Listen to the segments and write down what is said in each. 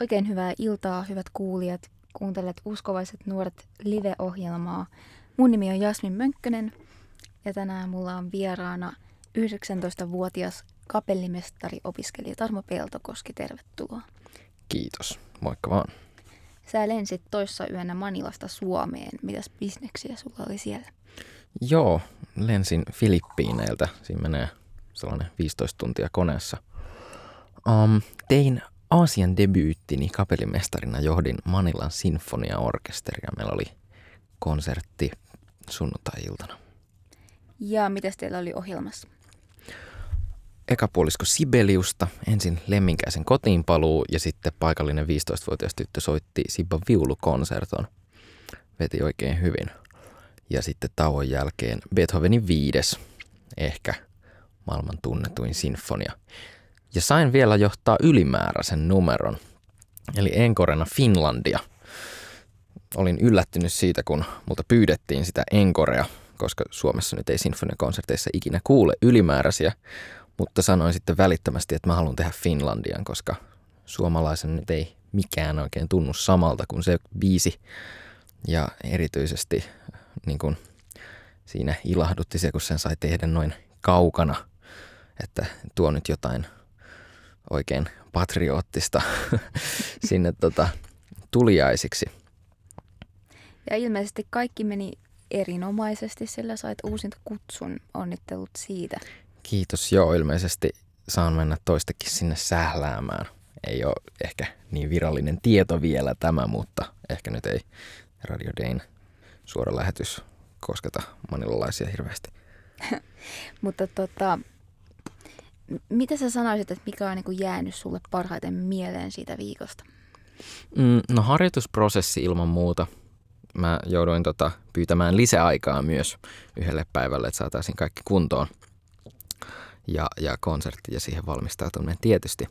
Oikein hyvää iltaa, hyvät kuulijat. Kuuntelet Uskovaiset nuoret live-ohjelmaa. Mun nimi on Jasmin Mönkkönen ja tänään mulla on vieraana 19-vuotias kapellimestari opiskelija Tarmo Peltokoski. Tervetuloa. Kiitos. Moikka vaan. Sä lensit toissa yönä Manilasta Suomeen. Mitäs bisneksiä sulla oli siellä? Joo, lensin Filippiineiltä. Siinä menee sellainen 15 tuntia koneessa. Um, tein Aasian debyyttini kapellimestarina johdin Manilan sinfoniaorkesteria. Meillä oli konsertti sunnuntai-iltana. Ja mitä teillä oli ohjelmassa? Eka puolisko Sibeliusta, ensin Lemminkäisen kotiinpaluu ja sitten paikallinen 15-vuotias tyttö soitti Sibba viulukonserton. Veti oikein hyvin. Ja sitten tauon jälkeen Beethovenin viides, ehkä maailman tunnetuin sinfonia. Ja sain vielä johtaa ylimääräisen numeron, eli Enkorena Finlandia. Olin yllättynyt siitä, kun multa pyydettiin sitä Enkorea, koska Suomessa nyt ei sinfoniakonserteissa ikinä kuule ylimääräisiä, mutta sanoin sitten välittömästi, että mä haluan tehdä Finlandian, koska suomalaisen nyt ei mikään oikein tunnu samalta kuin se biisi. Ja erityisesti niin kuin siinä ilahdutti se, kun sen sai tehdä noin kaukana, että tuo nyt jotain oikein patriottista sinne tota, tuliaisiksi. Ja ilmeisesti kaikki meni erinomaisesti, sillä sait uusinta kutsun. Onnittelut siitä. Kiitos. Joo, ilmeisesti saan mennä toistakin sinne sähläämään. Ei ole ehkä niin virallinen tieto vielä tämä, mutta ehkä nyt ei Radio Dayn suora lähetys kosketa manilalaisia hirveästi. mutta tota, mitä sä sanoisit, että mikä on niin jäänyt sulle parhaiten mieleen siitä viikosta? Mm, no harjoitusprosessi ilman muuta. Mä jouduin tota, pyytämään lisäaikaa myös yhdelle päivälle, että saataisiin kaikki kuntoon. Ja, ja konsertti ja siihen valmistautuminen tietysti.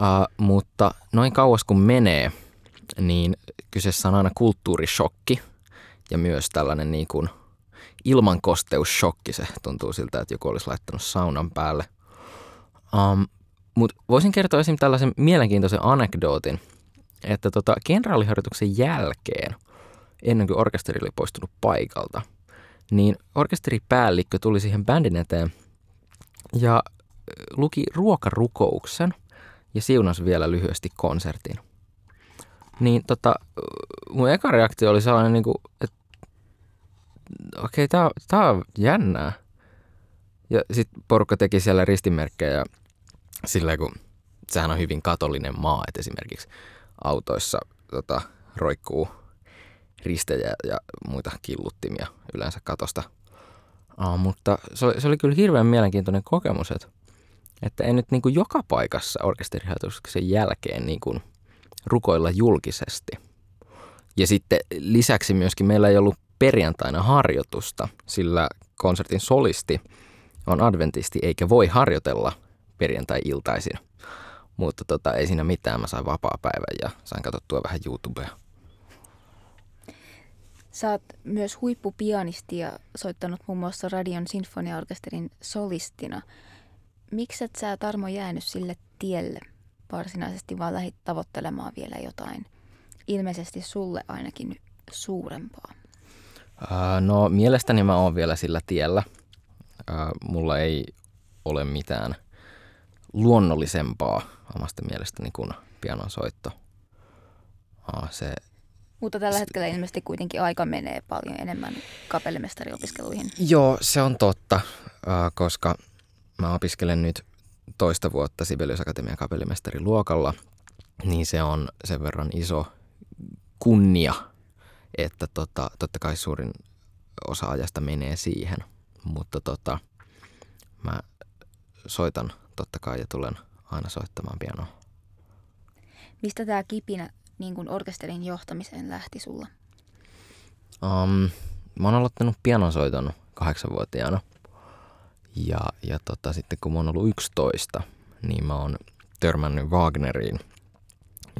Uh, mutta noin kauas kun menee, niin kyseessä on aina kulttuurishokki ja myös tällainen niin kuin ilmankosteushokki. Se tuntuu siltä, että joku olisi laittanut saunan päälle – Um, Mutta voisin kertoa esimerkiksi tällaisen mielenkiintoisen anekdootin, että tota, kenraaliharjoituksen jälkeen, ennen kuin orkesteri oli poistunut paikalta, niin orkesteripäällikkö tuli siihen bändin eteen ja luki ruokarukouksen ja siunasi vielä lyhyesti konsertin. Niin tota, mun eka reaktio oli sellainen, niin kuin, että okei, okay, tää, tää on jännää. Ja sitten porukka teki siellä ristimerkkejä sillä kun sehän on hyvin katolinen maa, että esimerkiksi autoissa tota, roikkuu ristejä ja muita killuttimia yleensä katosta. Uh, mutta se oli, se oli kyllä hirveän mielenkiintoinen kokemus, että, että ei nyt niin kuin joka paikassa orkesteriharjoituksen jälkeen niin kuin rukoilla julkisesti. Ja sitten lisäksi myöskin meillä ei ollut perjantaina harjoitusta, sillä konsertin solisti on adventisti eikä voi harjoitella perjantai-iltaisin. Mutta tota, ei siinä mitään, mä sain vapaa-päivän ja sain katsottua vähän YouTubea. Sä oot myös huippupianisti ja soittanut muun muassa Radion sinfoniaorkesterin solistina. Miksi et sä, Tarmo, jäänyt sille tielle varsinaisesti, vaan lähit tavoittelemaan vielä jotain, ilmeisesti sulle ainakin suurempaa? Uh, no mielestäni mä oon vielä sillä tiellä. Uh, mulla ei ole mitään – luonnollisempaa omasta mielestäni kuin pianon soitto. Aa, se, Mutta tällä hetkellä ilmeisesti kuitenkin aika menee paljon enemmän kapellimestariopiskeluihin. Joo, se on totta, koska mä opiskelen nyt toista vuotta Sibelius Akatemian kapellimestariluokalla, niin se on sen verran iso kunnia, että tota, totta kai suurin osa ajasta menee siihen. Mutta tota, mä soitan totta kai ja tulen aina soittamaan pianoa. Mistä tämä kipinä niin kuin orkesterin johtamiseen lähti sulla? Um, mä oon aloittanut pianosoiton kahdeksanvuotiaana. Ja, ja tota, sitten kun mä oon ollut 11, niin mä oon törmännyt Wagneriin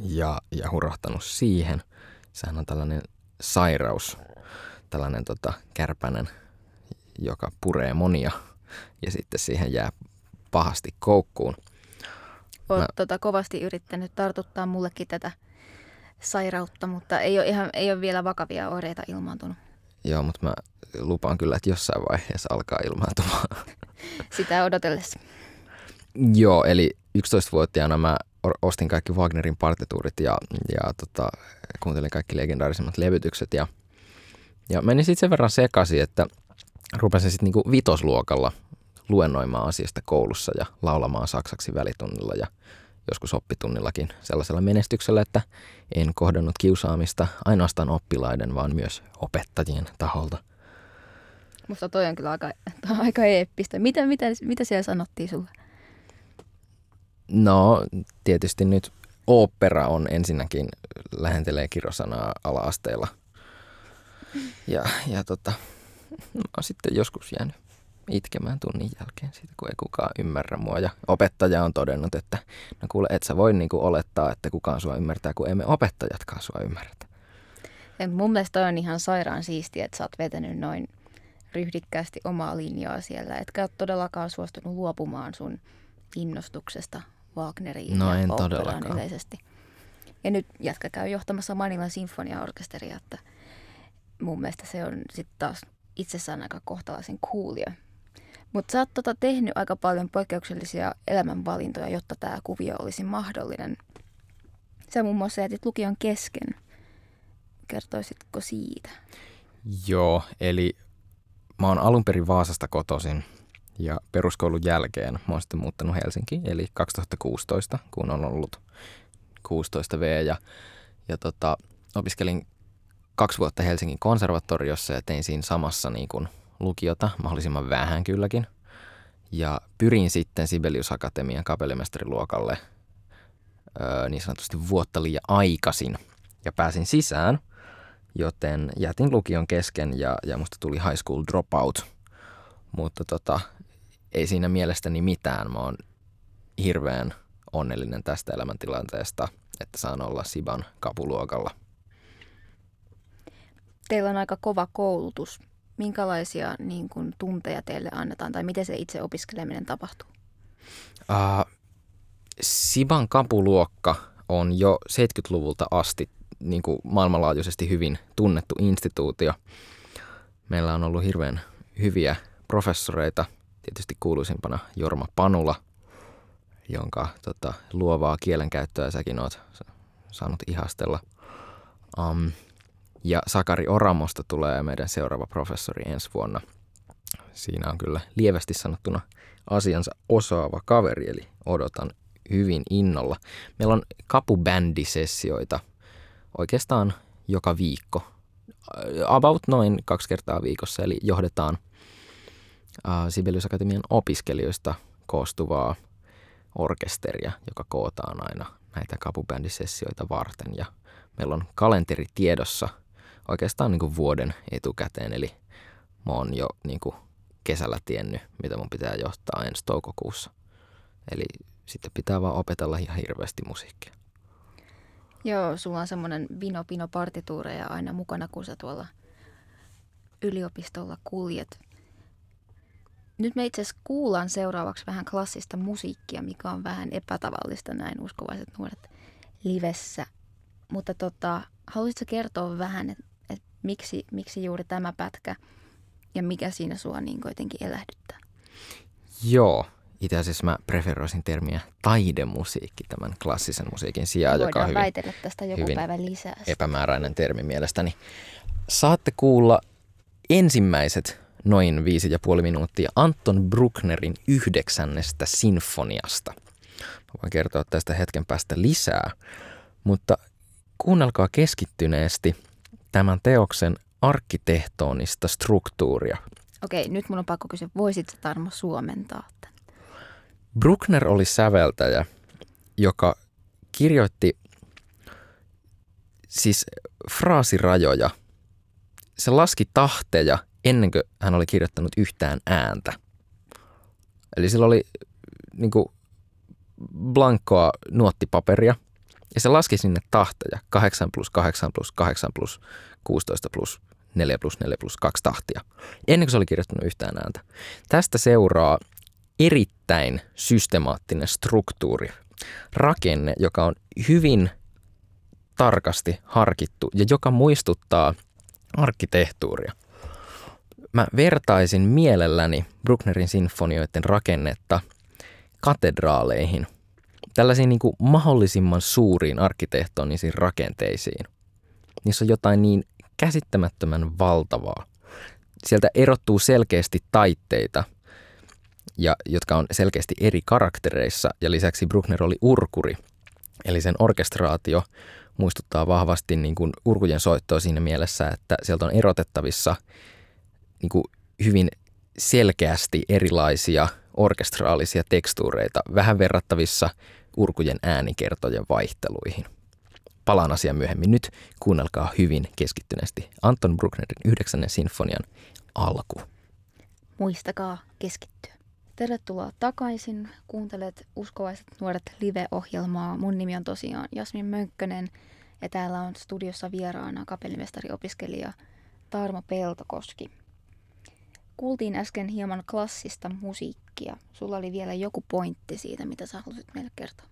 ja, ja hurahtanut siihen. Sehän on tällainen sairaus, tällainen tota, kärpänen, joka puree monia ja sitten siihen jää pahasti koukkuun. Olet Mä- tota, kovasti yrittänyt tartuttaa mullekin tätä sairautta, mutta ei ole, ihan, ei ole vielä vakavia oireita ilmaantunut. Joo, mutta mä lupaan kyllä, että jossain vaiheessa alkaa ilmaantumaan. Sitä odotellessa. Joo, eli 11-vuotiaana mä ostin kaikki Wagnerin partituurit ja, ja tota, kuuntelin kaikki legendaarisimmat levytykset. Ja, ja menin sitten sen verran sekaisin, että rupesin sitten niinku vitosluokalla luennoimaan asiasta koulussa ja laulamaan saksaksi välitunnilla ja joskus oppitunnillakin sellaisella menestyksellä, että en kohdannut kiusaamista ainoastaan oppilaiden, vaan myös opettajien taholta. Musta toi on kyllä aika, aika eeppistä. Mitä, mitä, mitä siellä sanottiin sulle? No, tietysti nyt opera on ensinnäkin, lähentelee kirosanaa ala-asteella. Ja, ja tota, mä oon sitten joskus jäänyt itkemään tunnin jälkeen siitä, kun ei kukaan ymmärrä mua. Ja opettaja on todennut, että no kuule, et sä voi niinku olettaa, että kukaan sua ymmärtää, kun emme opettajatkaan sua ymmärretä. Ja mun mielestä toi on ihan sairaan siistiä, että sä oot vetänyt noin ryhdikkäästi omaa linjaa siellä. Etkä ole todellakaan suostunut luopumaan sun innostuksesta Wagneriin No ja en todellakaan. yleisesti. Ja nyt jätkä käy johtamassa Manilan sinfoniaorkesteria, että mun mielestä se on sitten taas itsessään aika kohtalaisen coolia. Mutta sä oot tota tehnyt aika paljon poikkeuksellisia elämänvalintoja, jotta tämä kuvio olisi mahdollinen. Sä muun muassa jätit lukion kesken. Kertoisitko siitä? Joo, eli mä oon alun perin Vaasasta kotoisin ja peruskoulun jälkeen mä oon sitten muuttanut Helsinkiin, eli 2016, kun on ollut 16 V ja, ja tota, opiskelin kaksi vuotta Helsingin konservatoriossa ja tein siinä samassa niin kuin lukiota, mahdollisimman vähän kylläkin. Ja pyrin sitten Sibelius Akatemian kapellimestariluokalle öö, niin sanotusti vuotta liian aikaisin ja pääsin sisään, joten jätin lukion kesken ja, ja musta tuli high school dropout. Mutta tota, ei siinä mielestäni mitään. Mä oon hirveän onnellinen tästä elämäntilanteesta, että saan olla Siban kapuluokalla. Teillä on aika kova koulutus. Minkälaisia niin kun, tunteja teille annetaan tai miten se itse opiskeleminen tapahtuu? Uh, Siban kapuluokka on jo 70-luvulta asti niin kuin maailmanlaajuisesti hyvin tunnettu instituutio. Meillä on ollut hirveän hyviä professoreita, tietysti kuuluisimpana Jorma Panula, jonka tota, luovaa kielenkäyttöä säkin oot saanut ihastella. Um, ja Sakari Oramosta tulee meidän seuraava professori ensi vuonna. Siinä on kyllä lievästi sanottuna asiansa osaava kaveri, eli odotan hyvin innolla. Meillä on kapubändisessioita oikeastaan joka viikko. About noin kaksi kertaa viikossa, eli johdetaan Sibelius Akatemian opiskelijoista koostuvaa orkesteria, joka kootaan aina näitä kapubändisessioita varten. Ja meillä on kalenteri tiedossa oikeastaan niin kuin vuoden etukäteen, eli mä oon jo niin kuin kesällä tiennyt, mitä mun pitää johtaa ensi toukokuussa. Eli sitten pitää vaan opetella ihan hirveästi musiikkia. Joo, sulla on semmoinen vino-pino partituureja aina mukana, kun sä tuolla yliopistolla kuljet. Nyt me itse asiassa kuullaan seuraavaksi vähän klassista musiikkia, mikä on vähän epätavallista näin uskovaiset nuoret livessä. Mutta tota, haluaisitko kertoa vähän, että et miksi, miksi juuri tämä pätkä ja mikä siinä sua niin kuitenkin elähdyttää? Joo, itse asiassa mä preferoisin termiä taidemusiikki tämän klassisen musiikin sijaan, joka on Voidaan hyvin väitellä tästä joku hyvin päivä lisää. epämääräinen termi mielestäni. Saatte kuulla ensimmäiset noin viisi ja puoli minuuttia Anton Brucknerin yhdeksännestä sinfoniasta. Mä voin kertoa tästä hetken päästä lisää, mutta kuunnelkaa keskittyneesti tämän teoksen arkkitehtonista struktuuria. Okei, nyt mun on pakko kysyä, voisit sä Tarmo suomentaa tämän? Bruckner oli säveltäjä, joka kirjoitti siis fraasirajoja. Se laski tahteja ennen kuin hän oli kirjoittanut yhtään ääntä. Eli sillä oli niin kuin blankkoa nuottipaperia ja se laski sinne tahteja 8 plus 8 plus 8 plus 16 plus 4 plus 4 plus 2 tahtia, ennen kuin se oli kirjoittanut yhtään ääntä. Tästä seuraa erittäin systemaattinen struktuuri rakenne, joka on hyvin tarkasti harkittu ja joka muistuttaa arkkitehtuuria. Mä vertaisin mielelläni Brucknerin sinfonioiden rakennetta katedraaleihin, tällaisiin niin kuin mahdollisimman suuriin arkkitehtonisiin rakenteisiin. Niissä on jotain niin käsittämättömän valtavaa. Sieltä erottuu selkeästi taitteita, ja, jotka on selkeästi eri karaktereissa, ja lisäksi Bruckner oli urkuri, eli sen orkestraatio muistuttaa vahvasti niin kuin urkujen soittoa siinä mielessä, että sieltä on erotettavissa niin kuin hyvin selkeästi erilaisia orkestraalisia tekstuureita, vähän verrattavissa urkujen äänikertojen vaihteluihin. Palaan asiaan myöhemmin. Nyt kuunnelkaa hyvin keskittyneesti Anton Brucknerin yhdeksännen sinfonian alku. Muistakaa keskittyä. Tervetuloa takaisin. Kuuntelet Uskovaiset nuoret live-ohjelmaa. Mun nimi on tosiaan Jasmin Mönkkönen ja täällä on studiossa vieraana kapellimestariopiskelija Tarmo Peltokoski. Kuultiin äsken hieman klassista musiikkia. Sulla oli vielä joku pointti siitä, mitä sä halusit meille kertoa.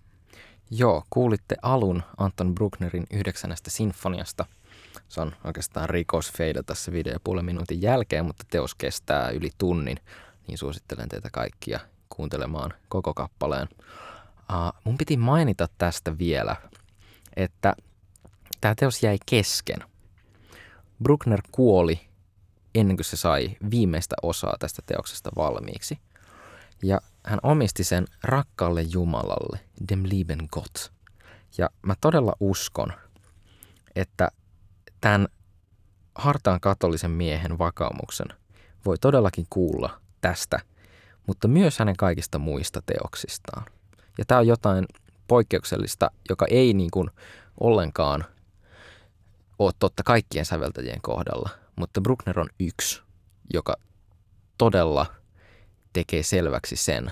Joo, kuulitte alun Anton Brucknerin yhdeksännestä sinfoniasta. Se on oikeastaan rikosfeida tässä video puolen minuutin jälkeen, mutta teos kestää yli tunnin niin suosittelen teitä kaikkia kuuntelemaan koko kappaleen. Uh, mun piti mainita tästä vielä, että tämä teos jäi kesken. Bruckner kuoli ennen kuin se sai viimeistä osaa tästä teoksesta valmiiksi. Ja hän omisti sen rakkaalle Jumalalle, dem lieben Gott. Ja mä todella uskon, että tämän hartaan katolisen miehen vakaumuksen voi todellakin kuulla tästä, mutta myös hänen kaikista muista teoksistaan. Ja tämä on jotain poikkeuksellista, joka ei niin kuin ollenkaan ole totta kaikkien säveltäjien kohdalla, mutta Bruckner on yksi, joka todella tekee selväksi sen,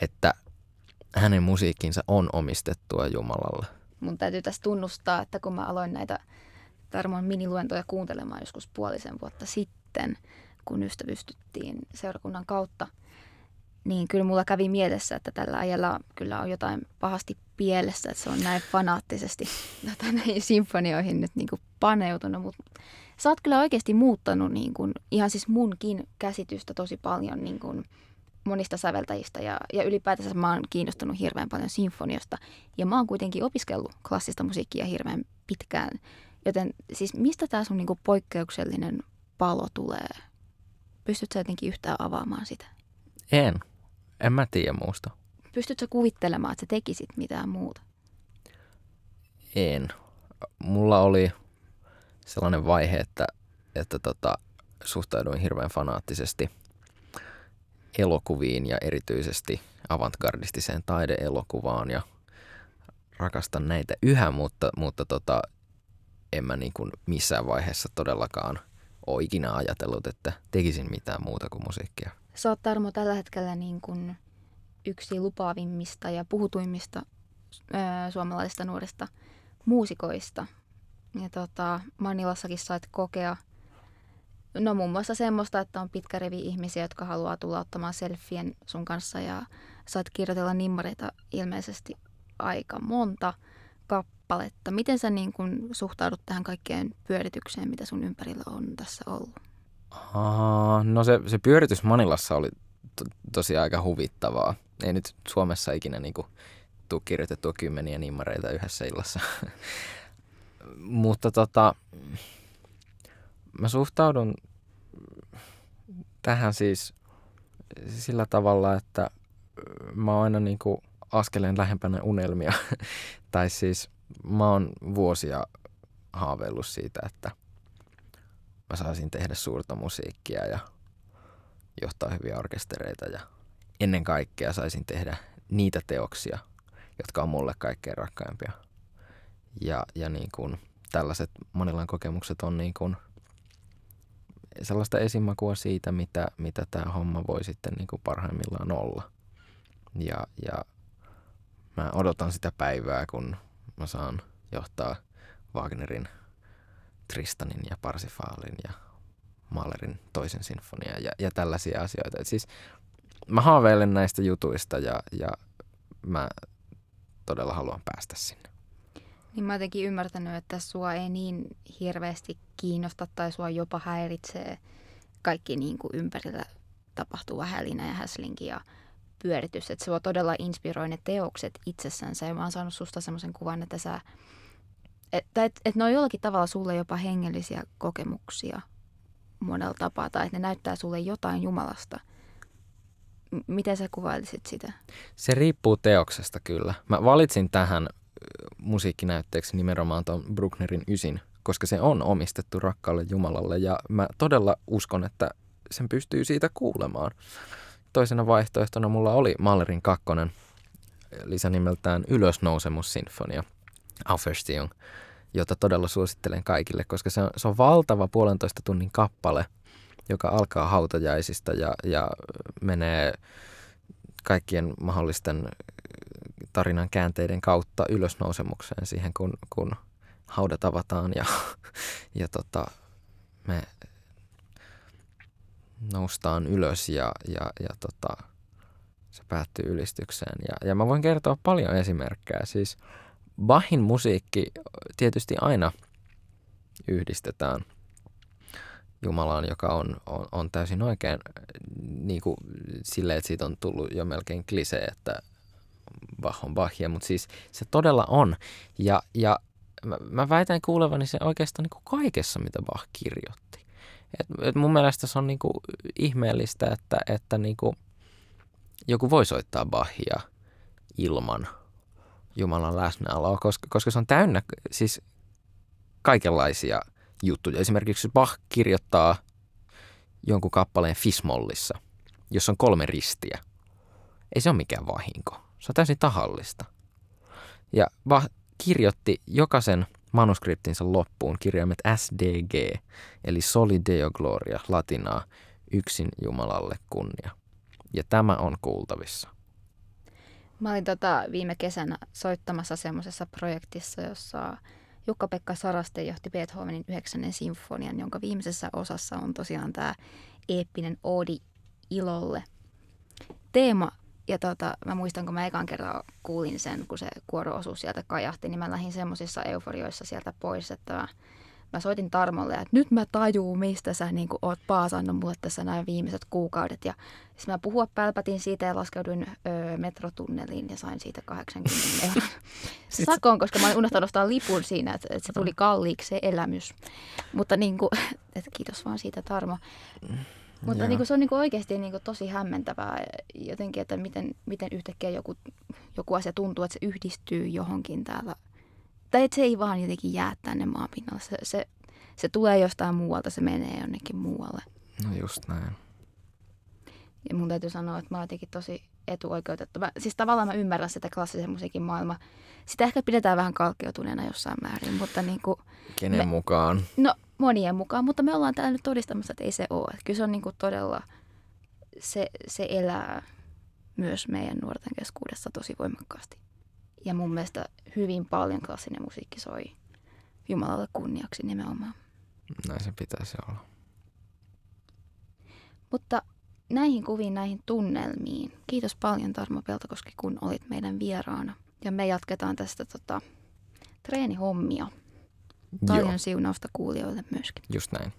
että hänen musiikkinsa on omistettua Jumalalle. Mun täytyy tässä tunnustaa, että kun mä aloin näitä Tarmon miniluentoja kuuntelemaan joskus puolisen vuotta sitten, kun ystävystyttiin seurakunnan kautta, niin kyllä mulla kävi mielessä, että tällä ajalla kyllä on jotain pahasti pielessä, että se on näin fanaattisesti näihin sinfonioihin nyt niin kuin paneutunut. Mutta sä oot kyllä oikeasti muuttanut niin kuin, ihan siis munkin käsitystä tosi paljon niin kuin, monista säveltäjistä ja, ja ylipäätänsä mä oon kiinnostunut hirveän paljon sinfoniosta. Ja mä oon kuitenkin opiskellut klassista musiikkia hirveän pitkään. Joten siis mistä tämä sun niin kuin, poikkeuksellinen palo tulee? Pystytkö jotenkin yhtään avaamaan sitä? En. En mä tiedä muusta. Pystytkö kuvittelemaan, että sä tekisit mitään muuta? En. Mulla oli sellainen vaihe, että, että tota, suhtauduin hirveän fanaattisesti elokuviin ja erityisesti avantgardistiseen taideelokuvaan ja rakastan näitä yhä, mutta, mutta tota, en mä niin kuin missään vaiheessa todellakaan ole ikinä ajatellut, että tekisin mitään muuta kuin musiikkia. Sä oot Tarmo tällä hetkellä niin kuin yksi lupaavimmista ja puhutuimmista ö, suomalaisista nuorista muusikoista. Ja tota, Manilassakin sait kokea no muun muassa semmoista, että on pitkä revi ihmisiä, jotka haluaa tulla ottamaan selfien sun kanssa ja saat kirjoitella nimmareita ilmeisesti aika monta kappaletta. Miten sä niin kun suhtaudut tähän kaikkeen pyöritykseen, mitä sun ympärillä on tässä ollut? Aa, no se, se pyöritys Manilassa oli to, tosi aika huvittavaa. Ei nyt Suomessa ikinä niin tule kirjoitettua kymmeniä nimmareita yhdessä illassa. Mutta tota, mä suhtaudun tähän siis sillä tavalla, että mä oon aina niin askeleen lähempänä unelmia. tai siis mä oon vuosia haaveillut siitä, että mä saisin tehdä suurta musiikkia ja johtaa hyviä orkestereita ja ennen kaikkea saisin tehdä niitä teoksia, jotka on mulle kaikkein rakkaimpia. Ja, ja niin kuin tällaiset Manilan kokemukset on niin kuin sellaista esimakua siitä, mitä, mitä tämä homma voi sitten niin kuin parhaimmillaan olla. Ja, ja mä odotan sitä päivää, kun mä saan johtaa Wagnerin Tristanin ja Parsifaalin ja Mahlerin toisen sinfonia ja, ja tällaisia asioita. Et siis mä haaveilen näistä jutuista ja, ja mä todella haluan päästä sinne. Niin mä jotenkin ymmärtänyt, että sua ei niin hirveästi kiinnosta tai sua jopa häiritsee kaikki niin kuin ympärillä tapahtuva hälinä ja häslinki ja pyöritys. Että sua todella inspiroi ne teokset itsessänsä ja mä oon saanut susta semmoisen kuvan, että sä että et, et ne on jollakin tavalla sulle jopa hengellisiä kokemuksia monella tapaa, tai että ne näyttää sulle jotain Jumalasta. M- miten sä kuvailisit sitä? Se riippuu teoksesta kyllä. Mä valitsin tähän musiikkinäytteeksi nimenomaan tuon Brucknerin Ysin, koska se on omistettu rakkaalle Jumalalle ja mä todella uskon, että sen pystyy siitä kuulemaan. Toisena vaihtoehtona mulla oli Mahlerin kakkonen lisänimeltään Ylösnousemussinfonia, Auferstehung, jota todella suosittelen kaikille, koska se on, se on valtava puolentoista tunnin kappale, joka alkaa hautajaisista ja, ja menee kaikkien mahdollisten tarinan käänteiden kautta ylösnousemukseen siihen, kun, kun haudat avataan ja, ja tota, me noustaan ylös ja, ja, ja tota, se päättyy ylistykseen. Ja, ja mä voin kertoa paljon esimerkkejä. Siis Bachin musiikki tietysti aina yhdistetään Jumalaan, joka on, on, on täysin oikein niin kuin silleen, että siitä on tullut jo melkein klisee, että on Bachia, mutta siis se todella on. Ja, ja mä, mä väitän kuulevani se oikeastaan niin kuin kaikessa, mitä Bach kirjoitti. Et, et mun mielestä se on niin kuin ihmeellistä, että, että niin kuin joku voi soittaa Bachia ilman Jumalan läsnäoloa, koska, koska se on täynnä siis kaikenlaisia juttuja. Esimerkiksi Bach kirjoittaa jonkun kappaleen Fismollissa, jossa on kolme ristiä. Ei se ole mikään vahinko. Se on täysin tahallista. Ja Bach kirjoitti jokaisen manuskriptinsa loppuun kirjaimet SDG, eli Soli Deo Gloria, latinaa, yksin Jumalalle kunnia. Ja tämä on kuultavissa. Mä olin tota viime kesänä soittamassa semmoisessa projektissa, jossa Jukka-Pekka Saraste johti Beethovenin 9. sinfonian, jonka viimeisessä osassa on tosiaan tämä eeppinen odi ilolle. Teema ja tota, mä muistan, kun mä ekan kerran kuulin sen, kun se kuoro-osuus sieltä kajahti, niin mä lähdin semmoisissa euforioissa sieltä pois, että mä, mä soitin Tarmolle, että nyt mä tajuun, mistä sä niin oot paasannut mulle tässä nämä viimeiset kuukaudet. Ja sitten mä puhua pälpätin siitä ja laskeuduin öö, metrotunneliin ja sain siitä 80 euroa sakon, koska mä olin unohtanut ostaa lipun siinä, että, että se tuli kalliiksi se elämys. Mutta niin kuin, että kiitos vaan siitä Tarmo. Mutta niin kuin, se on niin kuin oikeasti niin kuin tosi hämmentävää jotenkin, että miten, miten yhtäkkiä joku, joku asia tuntuu, että se yhdistyy johonkin täällä. Tai että se ei vaan jotenkin jää tänne maapinnalle. Se, se, se tulee jostain muualta, se menee jonnekin muualle. No just näin. Ja mun täytyy sanoa, että mä oon jotenkin tosi etuoikeutettu. Mä, siis tavallaan mä ymmärrän sitä klassisen musiikin maailmaa. Sitä ehkä pidetään vähän kalkkeutuneena jossain määrin, mutta niin kuin, Kenen me, mukaan? No monien mukaan, mutta me ollaan täällä nyt todistamassa, että ei se ole. Kyllä se on niin kuin todella, se, se elää myös meidän nuorten keskuudessa tosi voimakkaasti. Ja mun mielestä hyvin paljon klassinen musiikki soi Jumalalle kunniaksi nimenomaan. Näin se pitäisi olla. Mutta näihin kuviin, näihin tunnelmiin. Kiitos paljon Tarmo Peltokoski, kun olit meidän vieraana. Ja me jatketaan tästä tota, treenihommia. Paljon Joo. siunausta kuulijoille myöskin. Just näin.